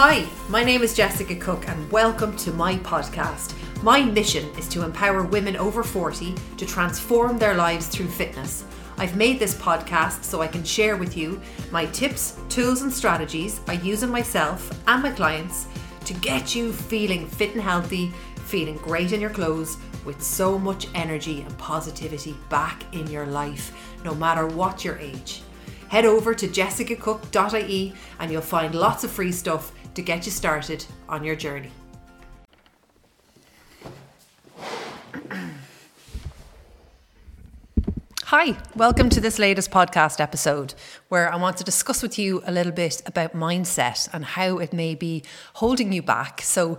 Hi, my name is Jessica Cook, and welcome to my podcast. My mission is to empower women over 40 to transform their lives through fitness. I've made this podcast so I can share with you my tips, tools, and strategies I use on myself and my clients to get you feeling fit and healthy, feeling great in your clothes, with so much energy and positivity back in your life, no matter what your age. Head over to jessicacook.ie and you'll find lots of free stuff to get you started on your journey. Hi, welcome to this latest podcast episode where I want to discuss with you a little bit about mindset and how it may be holding you back. So,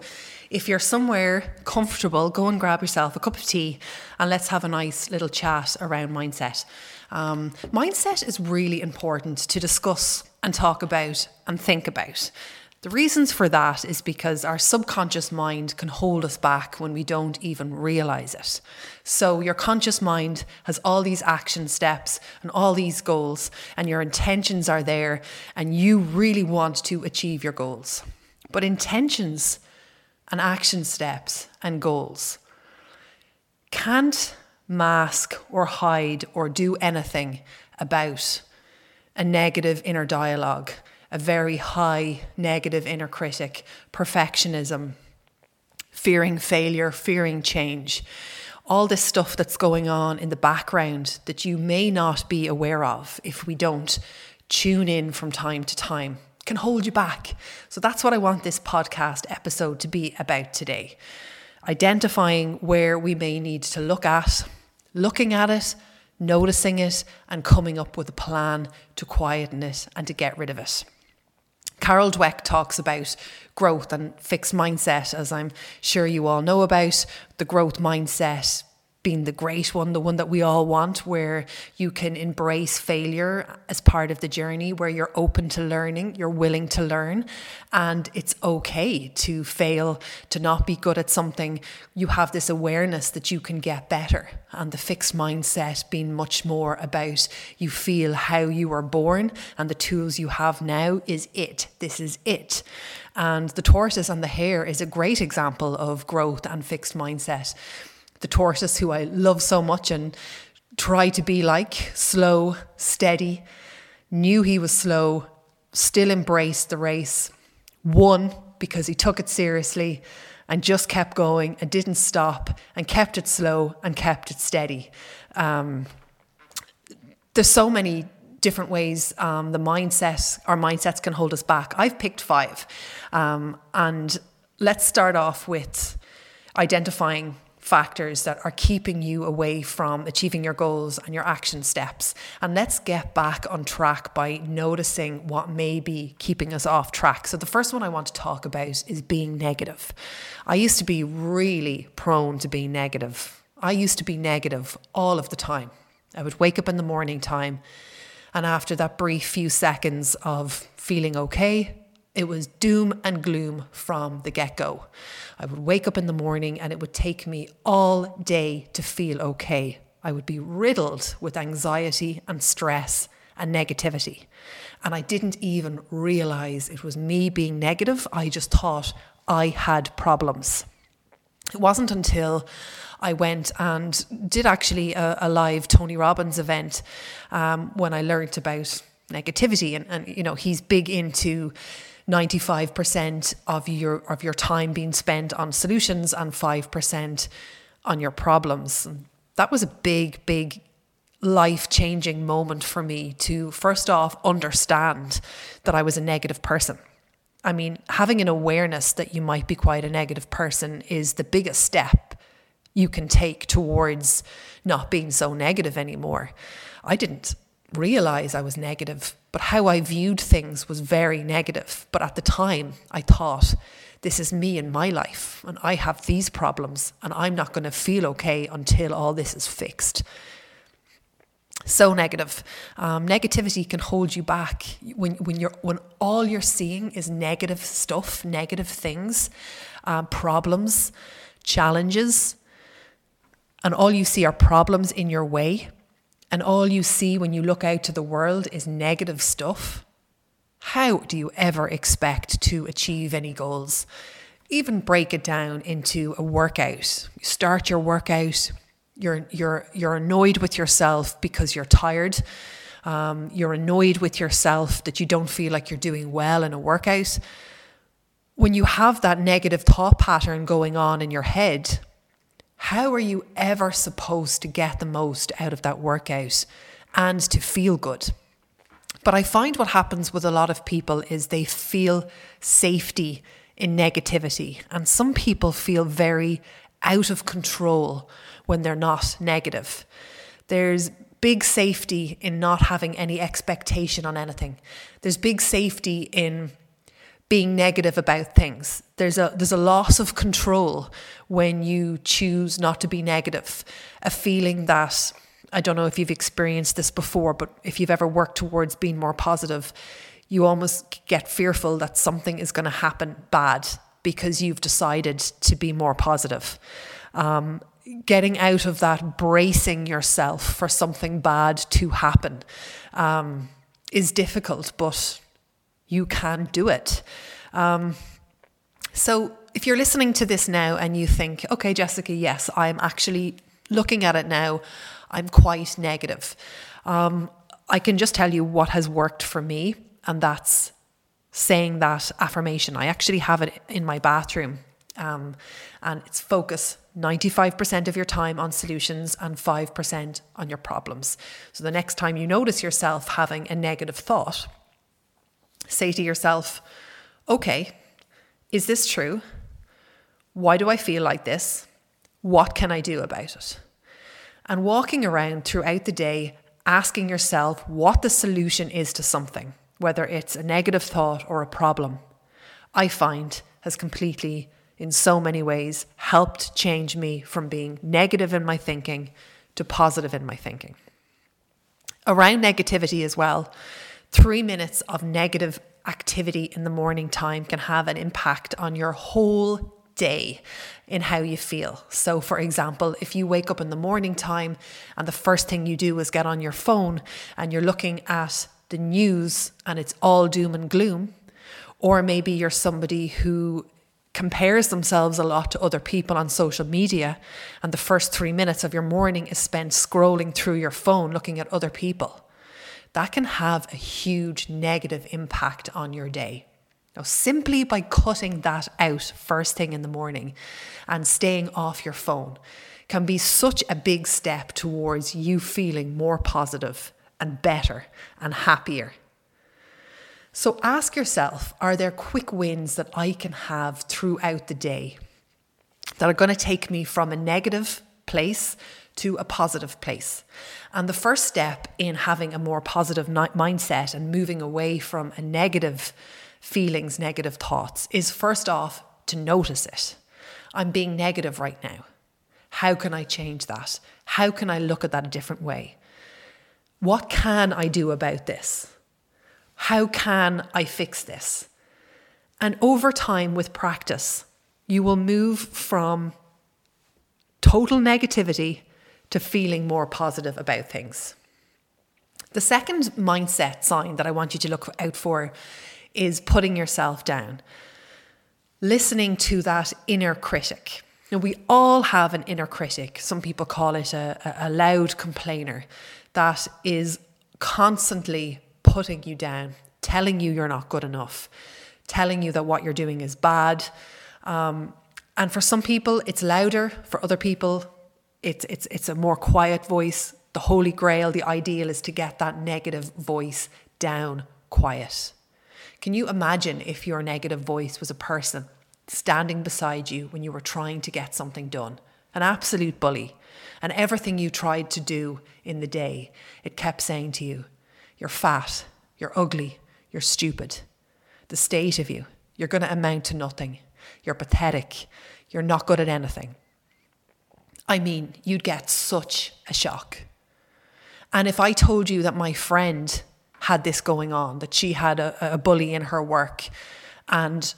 if you're somewhere comfortable, go and grab yourself a cup of tea and let's have a nice little chat around mindset. Um, mindset is really important to discuss and talk about and think about. The reasons for that is because our subconscious mind can hold us back when we don't even realize it. So, your conscious mind has all these action steps and all these goals, and your intentions are there, and you really want to achieve your goals. But intentions and action steps and goals can't mask or hide or do anything about a negative inner dialogue a very high negative inner critic, perfectionism, fearing failure, fearing change. All this stuff that's going on in the background that you may not be aware of if we don't tune in from time to time can hold you back. So that's what I want this podcast episode to be about today. Identifying where we may need to look at, looking at it, noticing it, and coming up with a plan to quieten it and to get rid of it. Carol Dweck talks about growth and fixed mindset, as I'm sure you all know about. The growth mindset being the great one, the one that we all want, where you can embrace failure as part of the journey, where you're open to learning, you're willing to learn, and it's okay to fail, to not be good at something. You have this awareness that you can get better. And the fixed mindset being much more about you feel how you were born and the tools you have now is it. This is it. And the tortoise and the hare is a great example of growth and fixed mindset the tortoise, who I love so much and try to be like, slow, steady, knew he was slow, still embraced the race, won because he took it seriously and just kept going and didn't stop and kept it slow and kept it steady. Um, there's so many different ways um, the mindset, our mindsets can hold us back. I've picked five. Um, and let's start off with identifying factors that are keeping you away from achieving your goals and your action steps. And let's get back on track by noticing what may be keeping us off track. So, the first one I want to talk about is being negative. I used to be really prone to being negative. I used to be negative all of the time. I would wake up in the morning time, and after that brief few seconds of feeling okay, it was doom and gloom from the get go. I would wake up in the morning and it would take me all day to feel okay. I would be riddled with anxiety and stress and negativity. And I didn't even realize it was me being negative. I just thought I had problems. It wasn't until I went and did actually a, a live Tony Robbins event um, when I learned about negativity. And, and, you know, he's big into 95% of your of your time being spent on solutions and 5% on your problems. And that was a big big life-changing moment for me to first off understand that I was a negative person. I mean, having an awareness that you might be quite a negative person is the biggest step you can take towards not being so negative anymore. I didn't realize I was negative, but how I viewed things was very negative. But at the time, I thought, this is me in my life, and I have these problems, and I'm not going to feel okay until all this is fixed. So negative. Um, negativity can hold you back when when you're when all you're seeing is negative stuff, negative things, um, problems, challenges, and all you see are problems in your way and all you see when you look out to the world is negative stuff, how do you ever expect to achieve any goals? Even break it down into a workout. You start your workout, you're, you're, you're annoyed with yourself because you're tired. Um, you're annoyed with yourself that you don't feel like you're doing well in a workout. When you have that negative thought pattern going on in your head, how are you ever supposed to get the most out of that workout and to feel good? But I find what happens with a lot of people is they feel safety in negativity. And some people feel very out of control when they're not negative. There's big safety in not having any expectation on anything. There's big safety in being negative about things. There's a there's a loss of control when you choose not to be negative. A feeling that I don't know if you've experienced this before, but if you've ever worked towards being more positive, you almost get fearful that something is going to happen bad because you've decided to be more positive. Um, getting out of that bracing yourself for something bad to happen um, is difficult, but you can do it. Um, so if you're listening to this now and you think, okay, Jessica, yes, I'm actually looking at it now, I'm quite negative. Um, I can just tell you what has worked for me, and that's saying that affirmation. I actually have it in my bathroom, um, and it's focus 95% of your time on solutions and 5% on your problems. So the next time you notice yourself having a negative thought, say to yourself, okay, is this true? Why do I feel like this? What can I do about it? And walking around throughout the day asking yourself what the solution is to something, whether it's a negative thought or a problem, I find has completely, in so many ways, helped change me from being negative in my thinking to positive in my thinking. Around negativity as well, three minutes of negative activity in the morning time can have an impact on your whole day in how you feel. So, for example, if you wake up in the morning time and the first thing you do is get on your phone and you're looking at the news and it's all doom and gloom, or maybe you're somebody who compares themselves a lot to other people on social media, and the first three minutes of your morning is spent scrolling through your phone looking at other people, that can have a huge negative impact on your day. Now, simply by cutting that out first thing in the morning and staying off your phone can be such a big step towards you feeling more positive and better and happier. So ask yourself are there quick wins that I can have throughout the day that are going to take me from a negative place to a positive place? And the first step in having a more positive mindset and moving away from a negative feelings, negative thoughts, is first off to notice it. I'm being negative right now. How can I change that? How can I look at that a different way? What can I do about this? How can I fix this? And over time, with practice, you will move from total negativity to feeling more positive about things. The second mindset sign that I want you to look out for is putting yourself down, listening to that inner critic. Now, we all have an inner critic. Some people call it a, a loud complainer that is constantly putting you down, telling you you're not good enough, telling you that what you're doing is bad. Um, and for some people, it's louder. For other people, it's, it's, it's a more quiet voice. The holy grail, the ideal is to get that negative voice down quiet. Can you imagine if your negative voice was a person standing beside you when you were trying to get something done? An absolute bully. And everything you tried to do in the day, it kept saying to you, You're fat, you're ugly, you're stupid. The state of you, you're going to amount to nothing. You're pathetic, you're not good at anything. I mean, you'd get such a shock. And if I told you that my friend had this going on, that she had a, a bully in her work and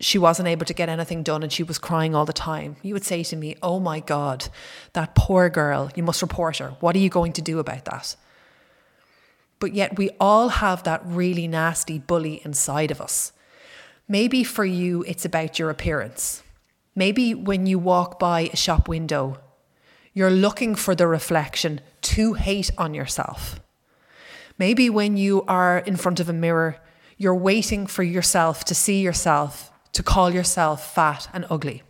she wasn't able to get anything done and she was crying all the time, you would say to me, Oh my God, that poor girl, you must report her. What are you going to do about that? but yet we all have that really nasty bully inside of us. Maybe for you, it's about your appearance. Maybe when you walk by a shop window, you're looking for the reflection to hate on yourself. Maybe when you are in front of a mirror, you're waiting for yourself to see yourself, to call yourself fat and ugly.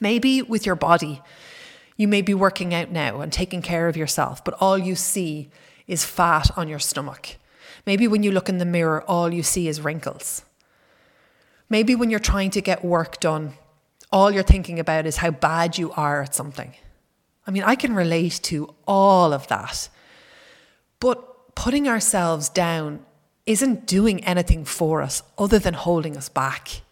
Maybe with your body, you may be working out now and taking care of yourself, but all you see is fat on your stomach. Maybe when you look in the mirror, all you see is wrinkles. Maybe when you're trying to get work done, all you're thinking about is how bad you are at something. I mean, I can relate to all of that. But putting ourselves down isn't doing anything for us other than holding us back.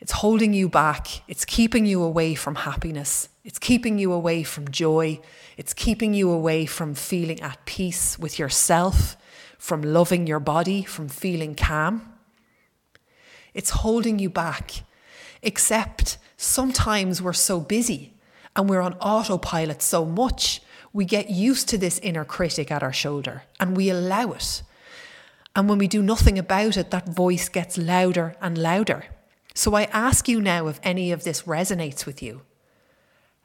It's holding you back. It's keeping you away from happiness. It's keeping you away from joy. It's keeping you away from feeling at peace with yourself, from loving your body, from feeling calm. It's holding you back. Except sometimes we're so busy and we're on autopilot so much, we get used to this inner critic at our shoulder and we allow it. And when we do nothing about it, that voice gets louder and louder. So I ask you now if any of this resonates with you.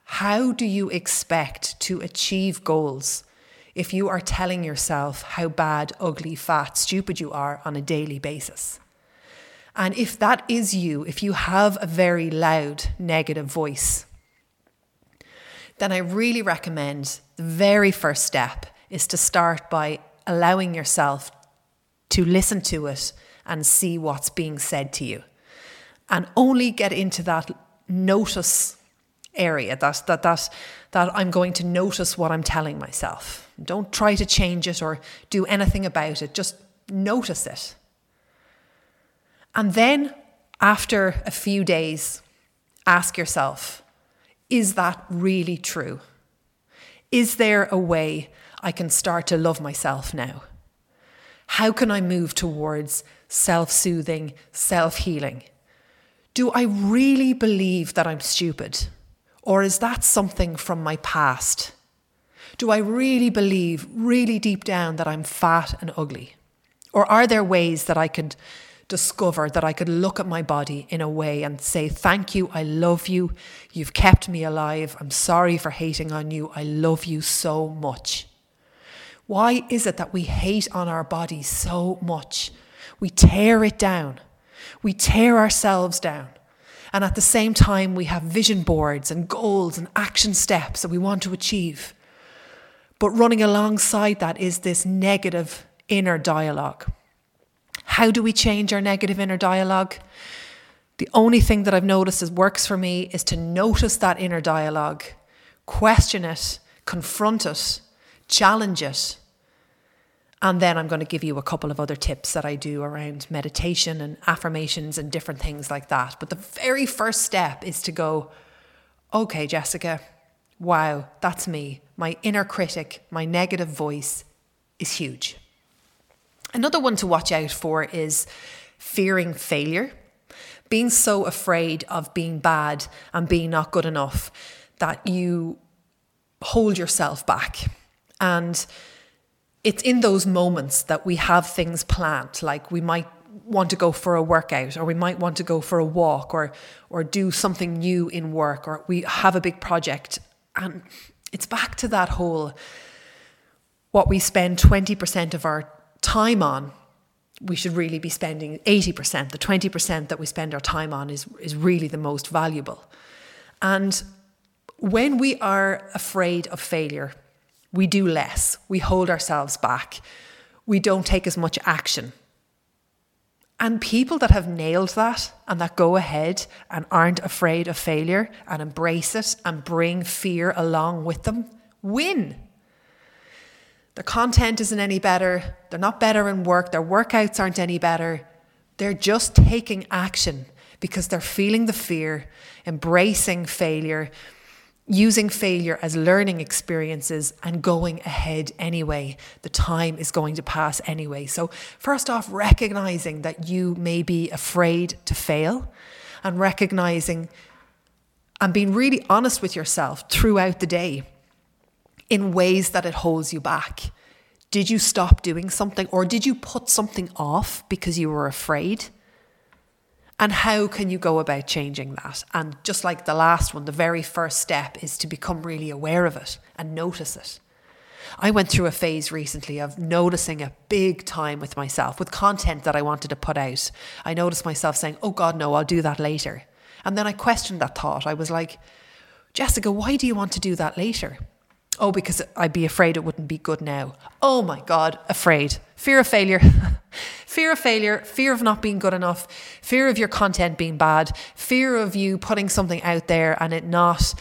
How do you expect to achieve goals if you are telling yourself how bad, ugly, fat, stupid you are on a daily basis? And if that is you, if you have a very loud negative voice, then I really recommend the very first step is to start by allowing yourself to listen to it and see what's being said to you and only get into that notice area that that that that I'm going to notice what I'm telling myself. Don't try to change it or do anything about it. Just notice it. And then after a few days, ask yourself, is that really true? Is there a way I can start to love myself now? How can I move towards self soothing, self healing? Do I really believe that I'm stupid? Or is that something from my past? Do I really believe, really deep down, that I'm fat and ugly? Or are there ways that I could discover that I could look at my body in a way and say, Thank you, I love you, you've kept me alive, I'm sorry for hating on you, I love you so much? Why is it that we hate on our body so much? We tear it down. We tear ourselves down. And at the same time, we have vision boards and goals and action steps that we want to achieve. But running alongside that is this negative inner dialogue. How do we change our negative inner dialogue? The only thing that I've noticed that works for me is to notice that inner dialogue, question it, confront it, challenge it, and then I'm going to give you a couple of other tips that I do around meditation and affirmations and different things like that. But the very first step is to go, okay, Jessica, wow, that's me. My inner critic, my negative voice is huge. Another one to watch out for is fearing failure, being so afraid of being bad and being not good enough that you hold yourself back. And it's in those moments that we have things planned, like we might want to go for a workout or we might want to go for a walk or or do something new in work or we have a big project and it's back to that whole what we spend 20% of our time on we should really be spending 80% the 20% that we spend our time on is is really the most valuable and when we are afraid of failure we do less, we hold ourselves back, we don't take as much action. And people that have nailed that and that go ahead and aren't afraid of failure and embrace it and bring fear along with them win. Their content isn't any better. They're not better in work. Their workouts aren't any better. They're just taking action because they're feeling the fear, embracing failure, using failure as learning experiences and going ahead anyway. The time is going to pass anyway. So, first off, recognizing that you may be afraid to fail and recognizing and being really honest with yourself throughout the day in ways that it holds you back. Did you stop doing something or did you put something off because you were afraid? And how can you go about changing that? And just like the last one, the very first step is to become really aware of it and notice it. I went through a phase recently of noticing a big time with myself, with content that I wanted to put out. I noticed myself saying, Oh God, no, I'll do that later. And then I questioned that thought. I was like, Jessica, why do you want to do that later? Oh, because I'd be afraid it wouldn't be good now. Oh my God, afraid. Fear of failure. fear of failure, fear of not being good enough, fear of your content being bad, fear of you putting something out there and it not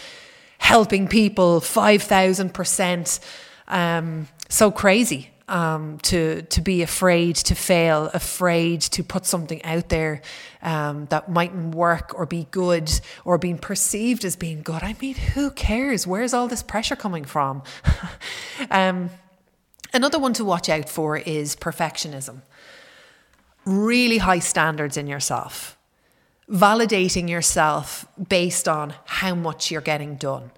helping people 5,000%. Um, so crazy um, to to be afraid to fail, afraid to put something out there um, that mightn't work or be good or being perceived as being good. I mean, who cares? Where's all this pressure coming from? um, another one to watch out for is perfectionism. Really high standards in yourself. Validating yourself based on how much you're getting done.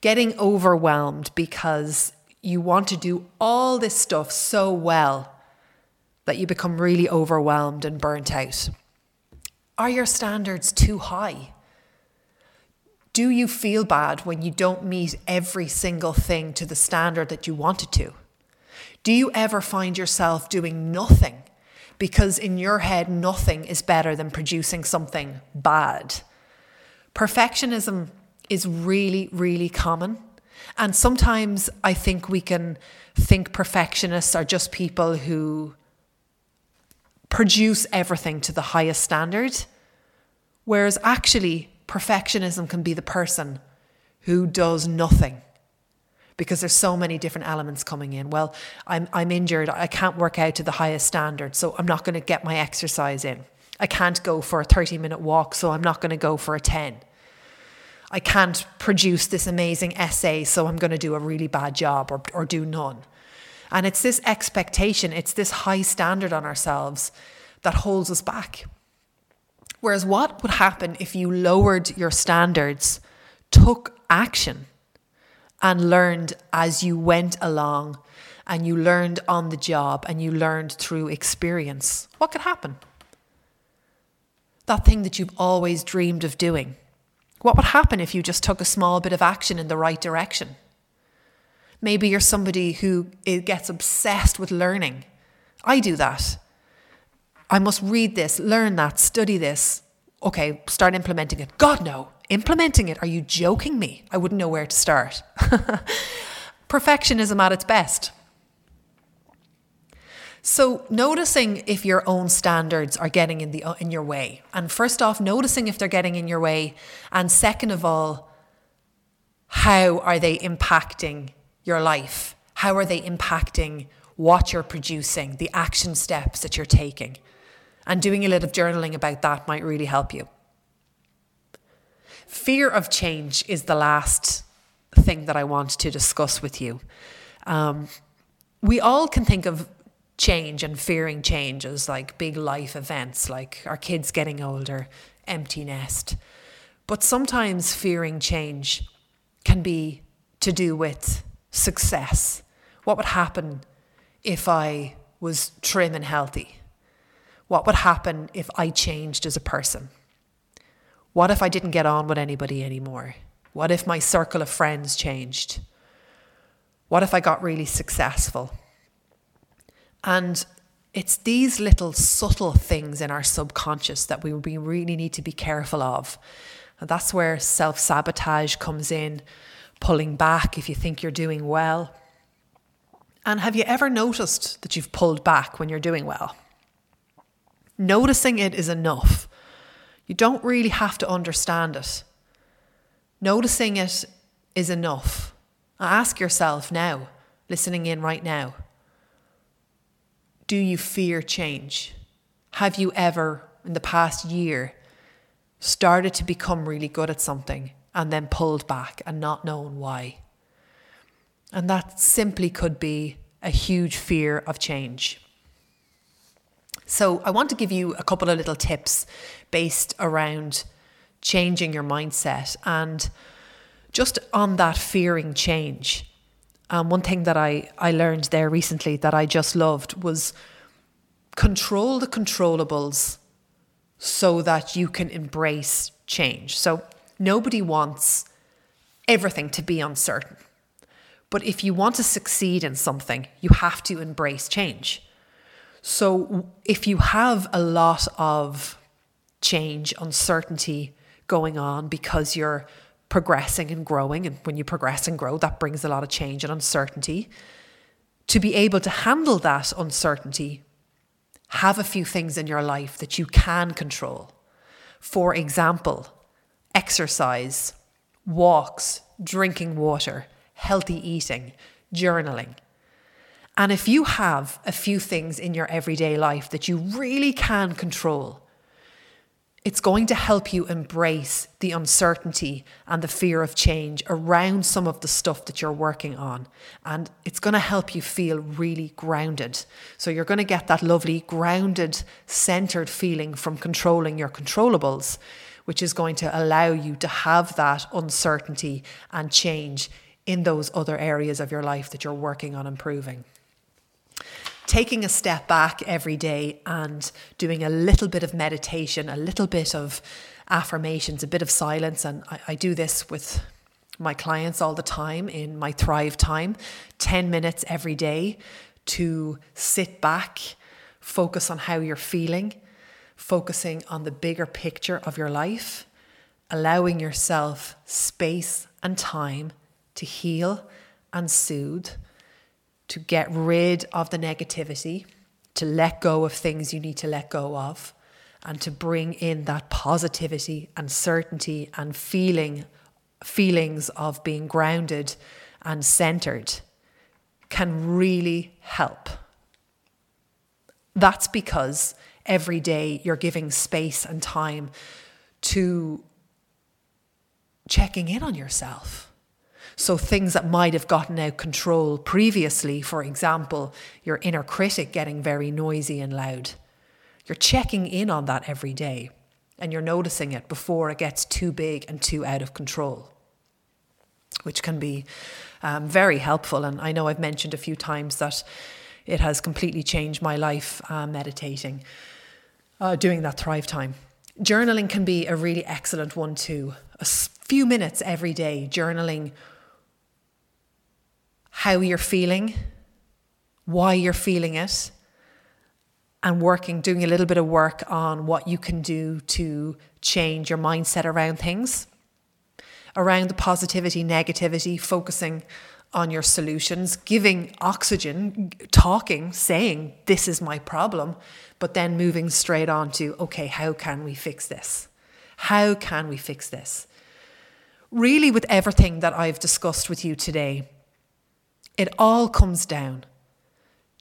Getting overwhelmed because you want to do all this stuff so well that you become really overwhelmed and burnt out? Are your standards too high? Do you feel bad when you don't meet every single thing to the standard that you wanted to? Do you ever find yourself doing nothing because in your head nothing is better than producing something bad? Perfectionism is really, really common. And sometimes I think we can think perfectionists are just people who produce everything to the highest standard, whereas actually, perfectionism can be the person who does nothing because there's so many different elements coming in. Well, I'm, I'm injured. I can't work out to the highest standard, so I'm not going to get my exercise in. I can't go for a 30 minute walk, so I'm not going to go for a 10. I can't produce this amazing essay, so I'm going to do a really bad job or, or do none. And it's this expectation, it's this high standard on ourselves that holds us back. Whereas, what would happen if you lowered your standards, took action, and learned as you went along, and you learned on the job, and you learned through experience? What could happen? That thing that you've always dreamed of doing what would happen if you just took a small bit of action in the right direction? Maybe you're somebody who gets obsessed with learning. I do that. I must read this, learn that, study this. Okay, start implementing it. God, no. Implementing it? Are you joking me? I wouldn't know where to start. Perfectionism at its best. So noticing if your own standards are getting in the in your way. And first off, noticing if they're getting in your way, and second of all, how are they impacting your life? How are they impacting what you're producing, the action steps that you're taking? And doing a little journaling about that might really help you. Fear of change is the last thing that I want to discuss with you. Um, we all can think of change and fearing changes like big life events like our kids getting older, empty nest. But sometimes fearing change can be to do with success. What would happen if I was trim and healthy? What would happen if I changed as a person? What if I didn't get on with anybody anymore? What if my circle of friends changed? What if I got really successful? And it's these little subtle things in our subconscious that we, really need to be careful of. And that's where self sabotage comes in, pulling back if you think you're doing well. And have you ever noticed that you've pulled back when you're doing well? Noticing it is enough. You don't really have to understand it. Noticing it is enough. Ask yourself now, listening in right now do you fear change? Have you ever, in the past year, started to become really good at something and then pulled back and not known why? And that simply could be a huge fear of change. So, I want to give you a couple of little tips based around changing your mindset and just on that fearing change. Um, one thing that I, I learned there recently that I just loved was control the controllables so that you can embrace change. So nobody wants everything to be uncertain. But if you want to succeed in something, you have to embrace change. So if you have a lot of change, uncertainty going on because you're progressing and growing, and when you progress and grow, that brings a lot of change and uncertainty. To be able to handle that uncertainty, have a few things in your life that you can control. For example, exercise, walks, drinking water, healthy eating, journaling. And if you have a few things in your everyday life that you really can control, it's going to help you embrace the uncertainty and the fear of change around some of the stuff that you're working on. And it's going to help you feel really grounded. So you're going to get that lovely, grounded, centered feeling from controlling your controllables, which is going to allow you to have that uncertainty and change in those other areas of your life that you're working on improving taking a step back every day and doing a little bit of meditation, a little bit of affirmations, a bit of silence. And I, I, do this with my clients all the time in my Thrive time 10 minutes every day to sit back, focus on how you're feeling, focusing on the bigger picture of your life, allowing yourself space and time to heal and soothe to get rid of the negativity, to let go of things you need to let go of, and to bring in that positivity and certainty and feeling feelings of being grounded and centered can really help. That's because every day you're giving space and time to checking in on yourself so things that might have gotten out of control previously, for example, your inner critic getting very noisy and loud, you're checking in on that every day and you're noticing it before it gets too big and too out of control, which can be um, very helpful. And I know I've mentioned a few times that it has completely changed my life uh, meditating, uh, doing that Thrive time. Journaling can be a really excellent one too. A few minutes every day journaling how you're feeling, why you're feeling it, and working, doing a little bit of work on what you can do to change your mindset around things, around the positivity, negativity, focusing on your solutions, giving oxygen, talking, saying, This is my problem, but then moving straight on to, Okay, how can we fix this? How can we fix this? Really, with everything that I've discussed with you today, it all comes down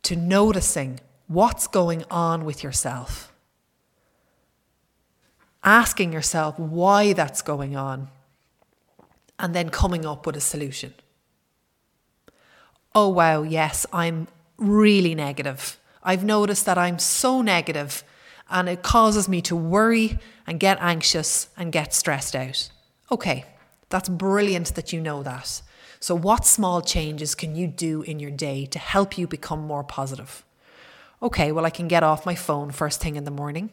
to noticing what's going on with yourself, asking yourself why that's going on, and then coming up with a solution. Oh, wow, yes, I'm really negative. I've noticed that I'm so negative and it causes me to worry and get anxious and get stressed out. Okay, that's brilliant that you know that. So, what small changes can you do in your day to help you become more positive? Okay, well, I can get off my phone first thing in the morning.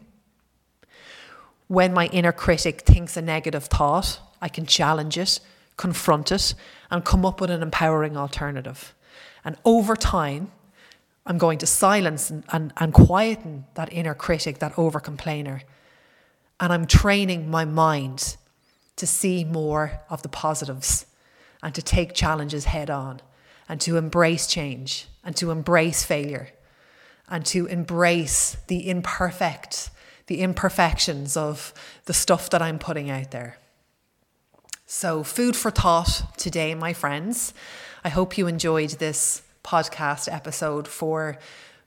When my inner critic thinks a negative thought, I can challenge it, confront it, and come up with an empowering alternative. And over time, I'm going to silence and, and, and quieten that inner critic, that over complainer. And I'm training my mind to see more of the positives and to take challenges head on and to embrace change and to embrace failure and to embrace the imperfect, the imperfections of the stuff that I'm putting out there. So, food for thought today, my friends. I hope you enjoyed this podcast episode. For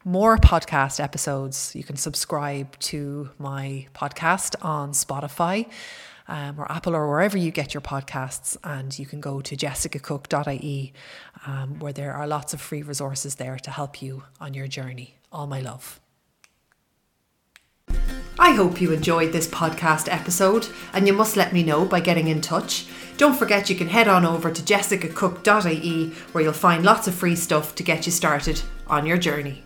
more podcast episodes, you can subscribe to my podcast on Spotify um, or Apple or wherever you get your podcasts. And you can go to jessicacook.ie um, where there are lots of free resources there to help you on your journey. All my love. I hope you enjoyed this podcast episode, and you must let me know by getting in touch. Don't forget you can head on over to jessicacook.ie where you'll find lots of free stuff to get you started on your journey.